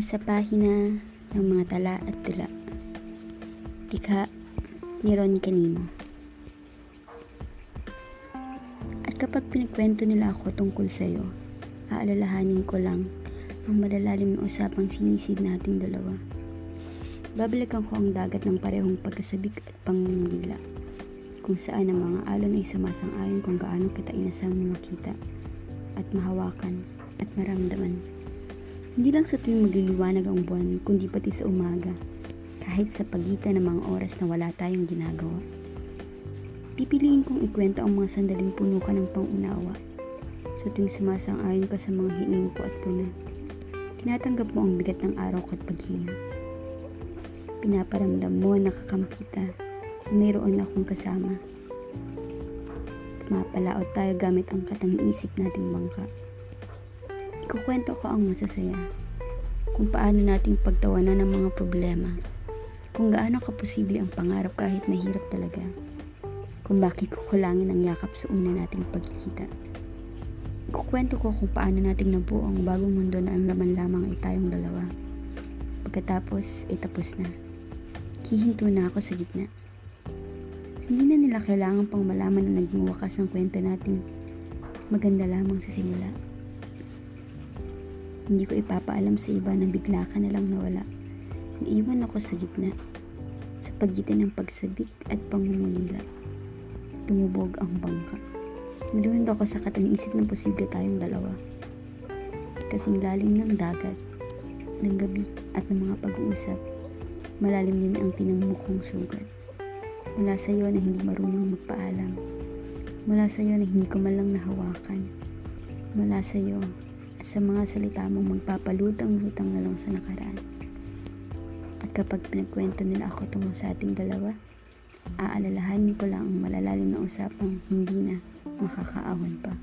sa pahina ng mga tala at tula. Tikha ni Ron Canino. At kapag pinagkwento nila ako tungkol sa'yo, aalalahanin ko lang ang malalalim na usapang sinisid nating dalawa. Babalikan ko ang dagat ng parehong pagkasabik at pangungulila, kung saan ang mga alon ay sumasang-ayon kung gaano kita inasam makita at mahawakan at maramdaman. Hindi lang sa tuwing magliliwanag ang buwan, kundi pati sa umaga, kahit sa pagitan ng mga oras na wala tayong ginagawa. Pipiliin kong ikwento ang mga sandaling puno ka ng pangunawa. Sa tuwing sumasang-ayon ka sa mga hiling ko at puno, tinatanggap mo ang bigat ng araw ko at paghinga. Pinaparamdam mo na kakampita na mayroon akong kasama. Mapalaot tayo gamit ang katang-isip nating bangka. Ikukwento ko ang masasaya. Kung paano nating pagtawanan ng mga problema. Kung gaano kaposible ang pangarap kahit mahirap talaga. Kung bakit kukulangin ang yakap sa una nating pagkikita. Ikukwento ko kung paano nating nabuo ang bagong mundo na ang laman lamang ay tayong dalawa. Pagkatapos, ay tapos na. Hihinto na ako sa gitna. Hindi na nila kailangan pang malaman na naging wakas ang kwento natin. Maganda lamang sa simula. Hindi ko ipapaalam sa iba na bigla ka na lang nawala. Naiwan ako sa gitna. Sa pagitan ng pagsabik at pangungulila. Tumubog ang bangka. Nalunod ako sa katang-isip na posible tayong dalawa. Kasing lalim ng dagat, ng gabi at ng mga pag-uusap, malalim din ang tinamukong sugat. Mula sa iyo na hindi marunong magpaalam. Mula sa iyo na hindi ko man lang nahawakan. Mula sa iyo sa mga salita mong magpapalutang-lutang na lang sa nakaraan. At kapag pinagkwento nila ako tungkol sa ating dalawa, aalalahanin ko lang ang malalalim na usapang hindi na makakaawan pa.